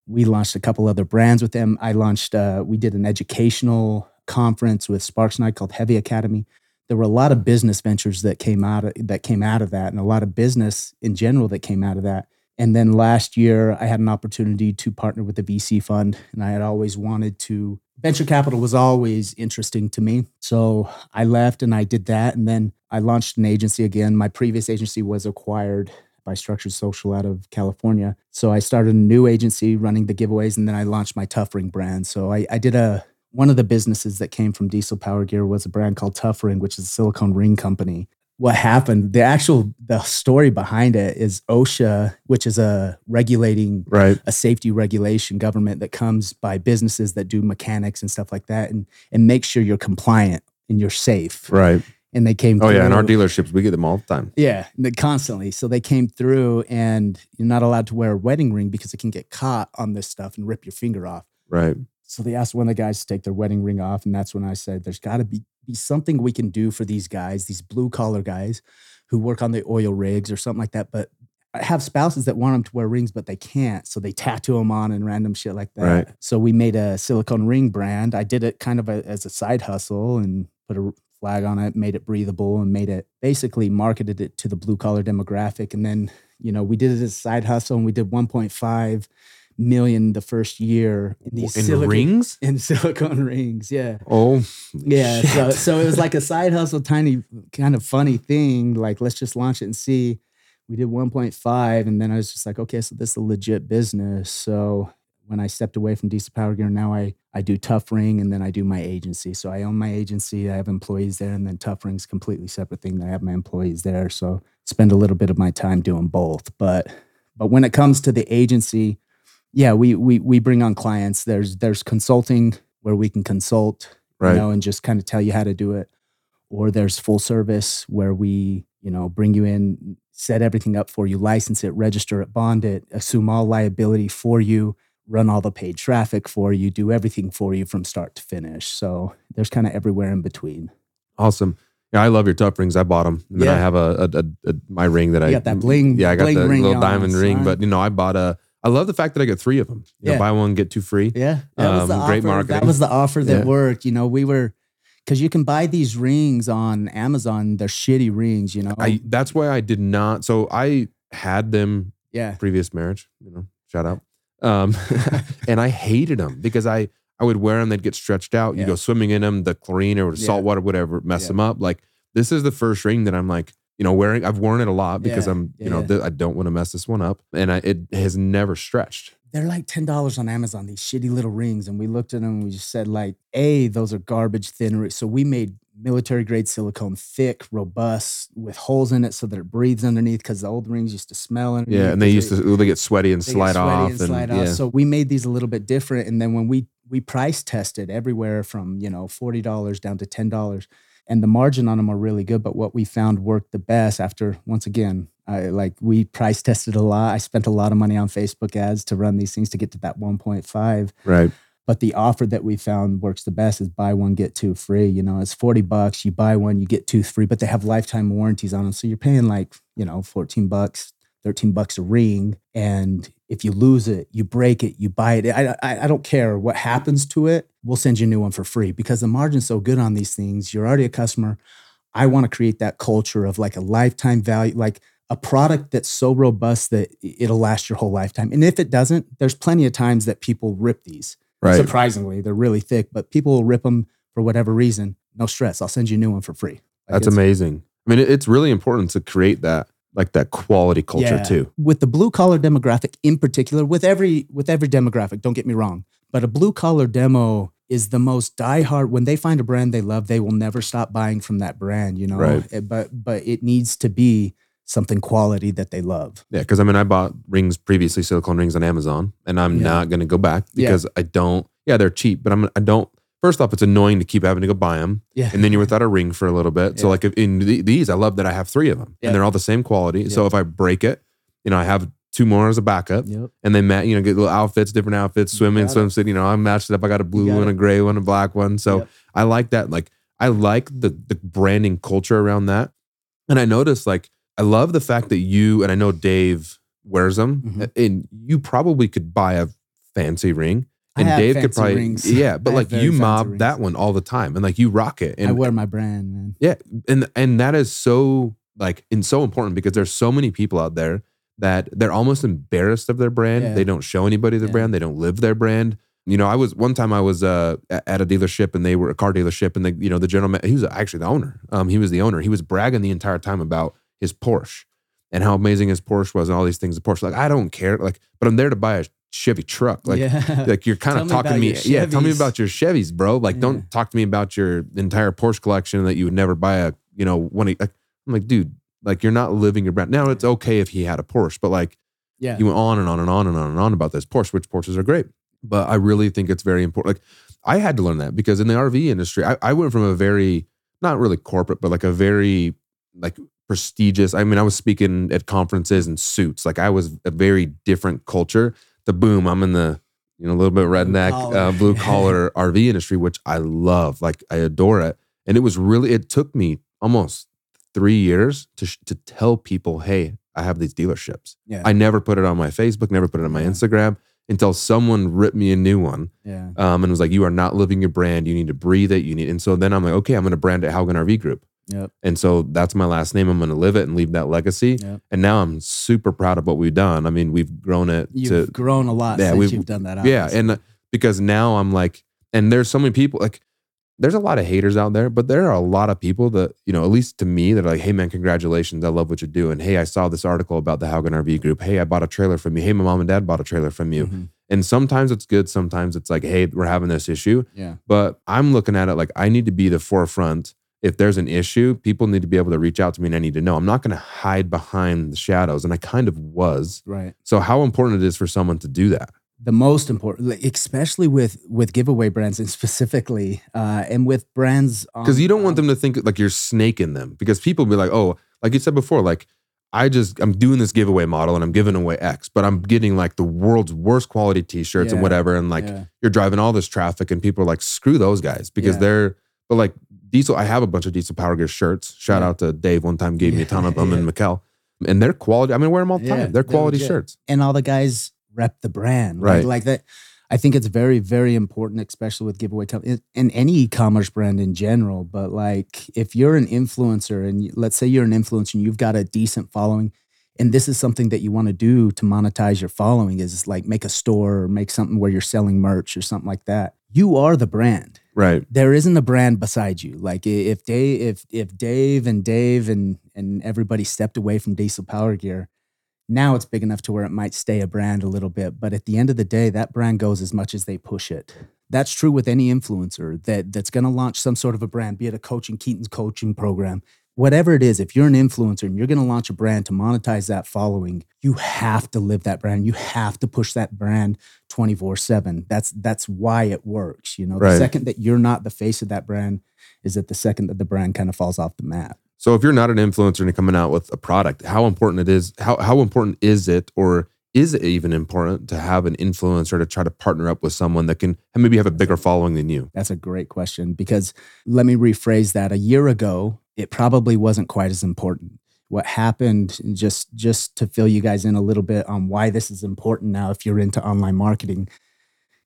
We launched a couple other brands with them. I launched. Uh, we did an educational conference with Sparks Night called Heavy Academy. There were a lot of business ventures that came out of, that came out of that, and a lot of business in general that came out of that. And then last year, I had an opportunity to partner with the VC fund, and I had always wanted to. Venture capital was always interesting to me, so I left and I did that, and then I launched an agency again. My previous agency was acquired by Structured Social out of California, so I started a new agency running the giveaways, and then I launched my Tough Ring brand. So I, I did a one of the businesses that came from Diesel Power Gear was a brand called Tough Ring, which is a silicone ring company. What happened? The actual the story behind it is OSHA, which is a regulating Right. a safety regulation government that comes by businesses that do mechanics and stuff like that and and make sure you're compliant and you're safe. Right. And they came Oh yeah. In our dealerships, we get them all the time. yeah, constantly. So they came through and you're not allowed to wear a wedding ring because it can get caught on this stuff and rip your finger off. Right. So they asked one of the guys to take their wedding ring off, and that's when I said, "There's got to be be something we can do for these guys, these blue collar guys who work on the oil rigs or something like that, but have spouses that want them to wear rings, but they can't, so they tattoo them on and random shit like that. Right. So we made a silicone ring brand. I did it kind of a, as a side hustle and put a flag on it, made it breathable, and made it basically marketed it to the blue collar demographic. And then, you know, we did it as a side hustle and we did 1.5 million the first year in these in silicone, rings. in silicone rings. Yeah. Oh, Yeah. So, shit. so it was like a side hustle, tiny kind of funny thing. Like, let's just launch it and see. We did 1.5. And then I was just like, okay, so this is a legit business. So when I stepped away from Diesel Power Gear, now I, I do Tough Ring and then I do my agency. So I own my agency. I have employees there. And then Tough Ring's completely separate thing. that I have my employees there. So spend a little bit of my time doing both. But but when it comes to the agency, yeah, we we we bring on clients. There's there's consulting where we can consult Right. you know, and just kind of tell you how to do it. Or there's full service where we, you know, bring you in, set everything up for you, license it, register it, bond it, assume all liability for you, run all the paid traffic for you, do everything for you from start to finish. So there's kind of everywhere in between. Awesome. Yeah, I love your tough rings. I bought them. And then I have a, a, a, a my ring that I got that bling- Yeah, I got the ring little on, diamond ring. son. But you know, I bought a. I love the fact that I get three of them. You know, Yeah. buy one get two free. Yeah, that was the Um, great offer. marketing. That was the offer that Yeah. worked. You know, we were because you can buy these rings on Amazon. They're shitty rings. You know. I that's why I did not. So I had them yeah. previous marriage. You know, shout out. Um, and I hated them because I I would wear them. They'd get stretched out. You Yeah. go swimming in them. The chlorine or Yeah. salt water, whatever, mess them up. Like this is the first ring that I'm like. You know, wearing I've worn it a lot because Yeah. I'm, you Yeah, know, th- I don't want to mess this one up, and I, it has never stretched. They're like ten dollars on Amazon. These shitty little rings, and we looked at them and we just said like, "A, those are garbage thin." rings." So we made military grade silicone, thick, robust, with holes in it so that it breathes underneath. Because the old rings used to smell underneath. Yeah, and they used to they get sweaty and slide sweaty off, and and, slide yeah, off. So we made these a little bit different. And then when we we price tested everywhere from you know forty dollars down to ten dollars, and the margin on them are really good. But what we found worked the best after once again, I like we price tested a lot. I spent a lot of money on Facebook ads to run these things to get to that one point five. right. But the offer that we found works the best is buy one get two free. You know, it's forty bucks. You buy one, you get two free. But they have lifetime warranties on them, so you're paying like you know fourteen bucks, thirteen bucks a ring. And if you lose it, you break it, you buy it. I I, I don't care what happens to it. We'll send you a new one for free because the margin's so good on these things. You're already a customer. I want to create that culture of like a lifetime value, like a product that's so robust that it'll last your whole lifetime. And if it doesn't, there's plenty of times that people rip these. Right. Surprisingly, they're really thick, but people will rip them for whatever reason. No stress. I'll send you a new one for free. Like, That's amazing. I mean, it's really important to create that like that quality culture Yeah. too. With the blue collar demographic in particular, with every with every demographic, don't get me wrong, but a blue collar demo is the most diehard. When they find a brand they love, they will never stop buying from that brand. You know, Right. Eh, But but it needs to be something quality that they love. Yeah, because I mean, I bought rings previously, silicone rings on Amazon, and I'm Yeah. not going to go back Yeah. because I don't. Yeah, they're cheap, but I'm I don't. First off, it's annoying to keep having to go buy them, Yeah. and then you're without a ring for a little bit. So Yeah. like in the, these, I love that I have three of them, Yeah. and they're all the same quality. So if I break it, you know, I have two more as a backup, Yep. and they match. You know, get little outfits, different outfits, swimming, swimsuit. You know, I matched it up. I got a blue got one, it. a gray one, a black one. So Yep. I like that. Like I like the the branding culture around that. And I noticed like I love the fact that you and I know Dave wears them, Mhm. and you probably could buy a fancy ring. And Dave could probably rings. yeah, but I like you mob rings. that one all the time, and like you rock it, And I wear my brand, man. yeah, and and that is so like and so important because there's so many people out there that they're almost embarrassed of their brand. Yeah. They don't show anybody their Yeah. brand. They don't live their brand. You know, I was one time I was uh, at a dealership and they were a car dealership and the you know the ma- he was actually the owner. Um, he was the owner. He was bragging the entire time about his Porsche and how amazing his Porsche was and all these things. The Porsche, like I don't care, like, but I'm there to buy a Chevy truck. Like, yeah. like you're kind of talking to me. Yeah, tell me about your Chevys, bro. Like, Yeah. don't talk to me about your entire Porsche collection that you would never buy a, you know, one. of- Like, I'm like, dude, like you're not living your brand. Now it's okay if he had a Porsche, but like yeah. you went on and on and on and on and on about this Porsche, which Porsches are great. But I really think it's very important. Like, I had to learn that because in the RV industry, I, I went from a very not really corporate, but like a very like prestigious. I mean, I was speaking at conferences in suits. Like I was a very different culture. The boom, I'm in the you know a little bit redneck collar. uh, blue collar RV industry, which I love. Like I adore it. And it was really it took me almost three years to sh- to tell people, hey, I have these dealerships. Yeah. I never put it on my Facebook, never put it on my Yeah. Instagram. until someone ripped me a new one Yeah. um, and was like, "You are not living your brand. You need to breathe it. You need." And so then I'm like, "Okay, I'm going to brand it Haugen RV Group." Yep. And so that's my last name. I'm going to live it and leave that legacy. Yep. And now I'm super proud of what we've done. I mean, we've grown it You've to grown a lot Yeah, since we've- you've done that. yeah, and uh, because now I'm like, and there's so many people like, there's a lot of haters out there, but there are a lot of people that you know, at least to me, that are like, hey man, congratulations, I love what you're doing. Hey, I saw this article about the Haugen RV Group. Hey, I bought a trailer from you. Hey, my mom and dad bought a trailer from you. Mhm. And sometimes it's good, sometimes it's like, hey, we're having this issue. Yeah. But I'm looking at it like I need to be the forefront. If there's an issue, people need to be able to reach out to me and I need to know. I'm not going to hide behind the shadows. And I kind of was. Right. So, how important it is for someone to do that? the most important, especially with with giveaway brands and specifically, uh, and with brands Because you don't want them to think like you're snaking them. Because people be like, oh, like you said before, like, I just, I'm doing this giveaway model and I'm giving away X, but I'm getting like the world's worst quality t shirts and whatever. And like, Yeah. you're driving all this traffic and people are like, screw those guys because Yeah. they're, but like diesel, I have a bunch of diesel power gear shirts. Shout Yeah. out to Dave one time gave me a ton of them Yeah. and Mikkel. And they're quality. I mean, I wear them all the time. They're they're quality shirts. and all the guys rep the brand, Right. Like, like that. I think it's very, very important, especially with giveaway com- in, in any e-commerce brand in general. But like, if you're an influencer, and let's say you're an influencer, and you've got a decent following, and this is something that you want to do to monetize your following, is like make a store or make something where you're selling merch or something like that. You are the brand Right. there isn't a brand beside you. Like if Dave, if if Dave and Dave and and everybody stepped away from Diesel Power Gear, now it's big enough to where it might stay a brand a little bit. But at the end of the day, that brand goes as much as they push it. That's true with any influencer that that's going to launch some sort of a brand, be it a coaching Keaton's coaching program, whatever it is. If you're an influencer and you're going to launch a brand to monetize that following, you have to live that brand. You have to push that brand 24/7. That's that's why it works, you know. The second that you're not the face of that brand is that the second that the brand kind of falls off the map. So if you're not an influencer and you're coming out with a product, how important it is, how, how important is it, or is it even important to have an influencer to try to partner up with someone that can maybe have a bigger following than you? That's a great question because let me rephrase that. A year ago, it probably wasn't quite as important. What happened just just to fill you guys in a little bit on why this is important now if you're into online marketing.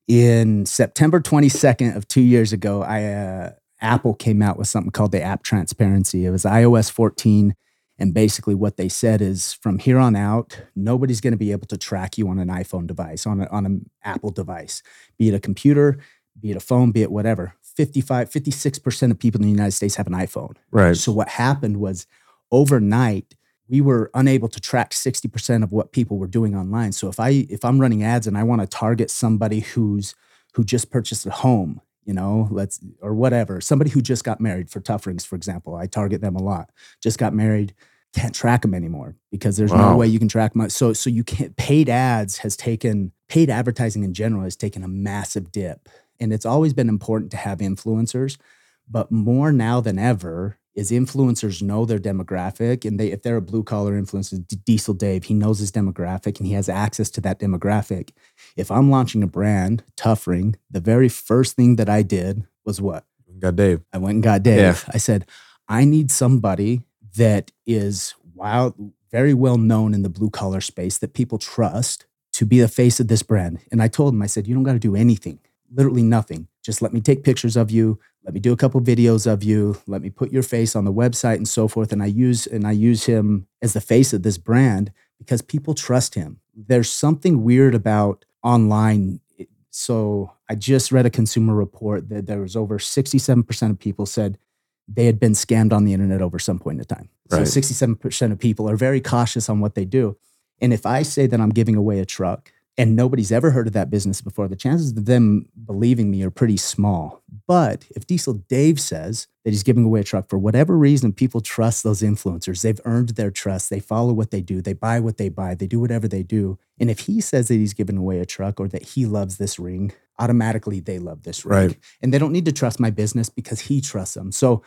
In September 22nd of 2 years ago, I uh, Apple came out with something called the app transparency. It was iOS 14 and basically what they said is from here on out, nobody's going to be able to track you on an iPhone device, on, on an Apple device, be it a computer, be it a phone, be it whatever. 55, 56% of people in the United States have an iPhone. Right. So what happened was overnight, we were unable to track 60% of what people were doing online. So if I if I'm running ads and I want to target somebody who's who just purchased a home, you know, let's or whatever, somebody who just got married for Tough Rings, for example, I target them a lot. Just got married, can't track them anymore because there's Wow. no way you can track my so so you can't paid ads has taken paid advertising in general has taken a massive dip. And it's always been important to have influencers, but more now than ever is influencers know their demographic and they if they're a blue collar influencer diesel dave he knows his demographic and he has access to that demographic. If i'm launching a brand tough ring the very first thing that i did was what? Got Dave. i went and got dave. Yeah. i said i need somebody that is wild very well known in the blue collar space that people trust to be the face of this brand. And i told him i said you don't got to do anything literally nothing. Just let me take pictures of you. Let me do a couple videos of you. Let me put your face on the website and so forth. And i use and i use him as the face of this brand because people trust him. There's something weird about online. So i just read a consumer report that there was over 67% of people said they had been scammed on the internet over some point in time. Right. so 67% of people are very cautious on what they do. And if i say that i'm giving away a truck and nobody's ever heard of that business before, the chances of them believing me are pretty small. But if Diesel Dave says that he's giving away a truck for whatever reason, people trust those influencers. They've earned their trust. They follow what they do. They buy what they buy. They do whatever they do. And if he says that he's giving away a truck or that he loves this ring, automatically they love this ring. Right. And they don't need to trust my business because he trusts them. So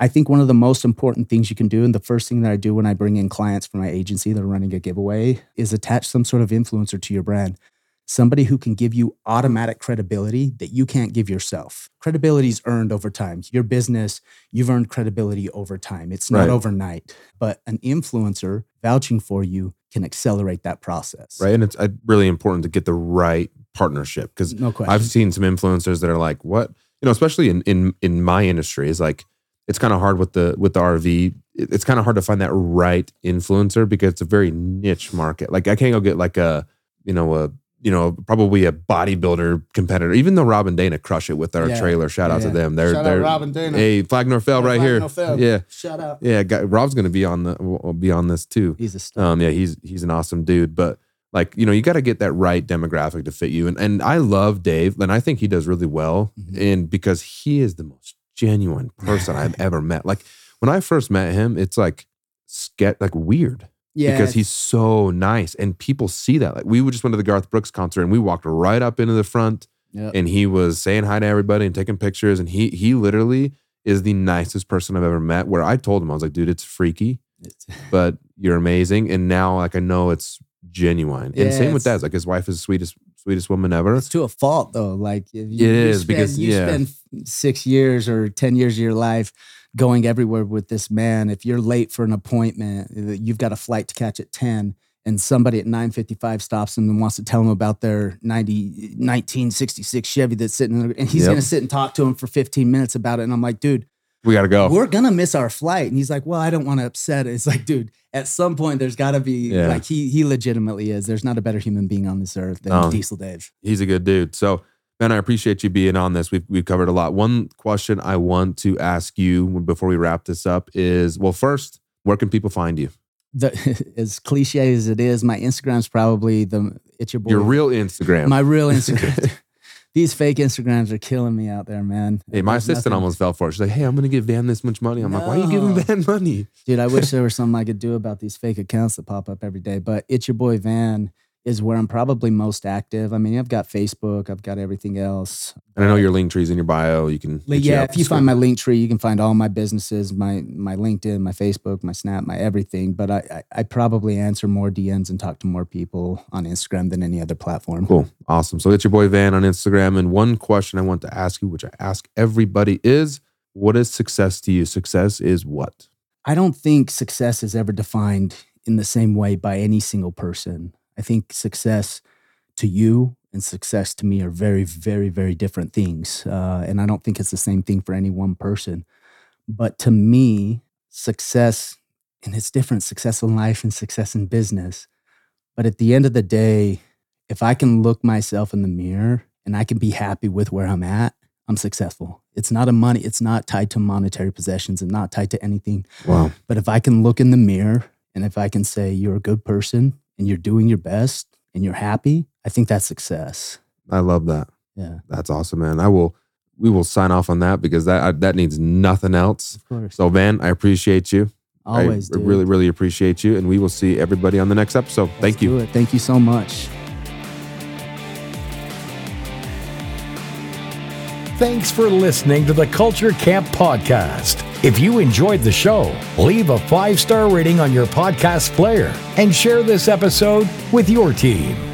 I think one of the most important things you can do, and the first thing that I do when I bring in clients for my agency that are running a giveaway, is attach some sort of influencer to your brand. Somebody who can give you automatic credibility that you can't give yourself. Credibility is earned over time. Your business, you've earned credibility over time. It's not Right. overnight, but an influencer vouching for you can accelerate that process. Right. And it's uh, really important to get the right partnership because No. I've seen some influencers that are like, what you know, especially in in in my industry, is like it's kind of hard with the with the RV. It's kind of hard to find that right influencer because it's a very niche market. Like I can't go get like a you know a you know probably a bodybuilder competitor. Even though Rob and Dana crush it with our Yeah. trailer, shout out Yeah. to them. They're Shout they're Rob and Dana. Hey, Flag Norfell right Flag here. Norfell. Yeah, Shout out. yeah. Guy, Rob's gonna be on the be on this too. He's a star. Um, yeah, he's he's an awesome dude. But like, you know, you got to get that right demographic to fit you. And and I love Dave, and I think he does really well. Mhm. And because he is the most genuine person I've ever met. Like when I first met him, it's like sket like weird yeah, because he's so nice, and people see that. Like we just went to the Garth Brooks concert, and we walked right up into the front, Yep. and he was saying hi to everybody and taking pictures, and he he literally is the nicest person I've ever met. Where I told him I was like, dude, it's freaky It's- but you're amazing. And now, like, I know it's genuine. Yeah, and same with that. Like, his wife is the sweetest, sweetest woman ever. It's to a fault though. Like if you, It you is, because- spend, you yeah. spend six years or ten years of your life going everywhere with this man. If you're late for an appointment, you've got a flight to catch at ten, and somebody at nine fifty five stops him and wants to tell him about their 90, 1966 Chevy that's sitting there, and he's Yep. gonna sit and talk to him for fifteen minutes about it. And I'm like, dude, We got to go. we're gonna miss our flight. And he's like, well, I don't want to upset it. It's like, dude, at some point there's got to be Yeah. like he he legitimately is. There's not a better human being on this earth than Um, Diesel Dave. He's a good dude. So, Van, I appreciate you being on this. We've, we've covered a lot. One question I want to ask you before we wrap this up is well, first, where can people find you? the as cliche as it is, my Instagram's probably the it's your boy. Your real Instagram. my real Instagram. These fake Instagrams are killing me out there, man. hey, my There's assistant nothing- almost fell for it. She's like, hey, I'm going to give Van this much money. I'm like, why are you giving Van money? Dude, I wish there was something I could do about these fake accounts that pop up every day. But it's your boy Van is where I'm probably most active. I mean, I've got Facebook, I've got everything else. And I know your Linktree's in your bio. You can. Hit you yeah, if you find my Linktree, you can find all my businesses, my my LinkedIn, my Facebook, my Snap, my everything. But I I, I probably answer more DMs and talk to more people on Instagram than any other platform. Cool. Awesome. So it's your boy Van on Instagram. And one question I want to ask you, which I ask everybody, is what is success to you? Success is what? I don't think success is ever defined in the same way by any single person. I think success to you and success to me are very, very, very different things. Uh, and I don't think it's the same thing for any one person. But to me, success, and it's different success in life and success in business. But at the end of the day, if I can look myself in the mirror and I can be happy with where I'm at, I'm successful. It's not a money, it's not tied to monetary possessions and not tied to anything. Wow. But if I can look in the mirror and if I can say you're a good person and you're doing your best and you're happy, I think that's success. I love that. Yeah, That's awesome, man. I will. We will sign off on that because that I, that needs nothing else. of course. So, Van, I appreciate you. Always, I dude. really, really appreciate you, and we will see everybody on the next episode. Let's Thank you. Thank you so much. Thanks for listening to the Culture Camp Podcast. If you enjoyed the show, leave a five star rating on your podcast player and share this episode with your team.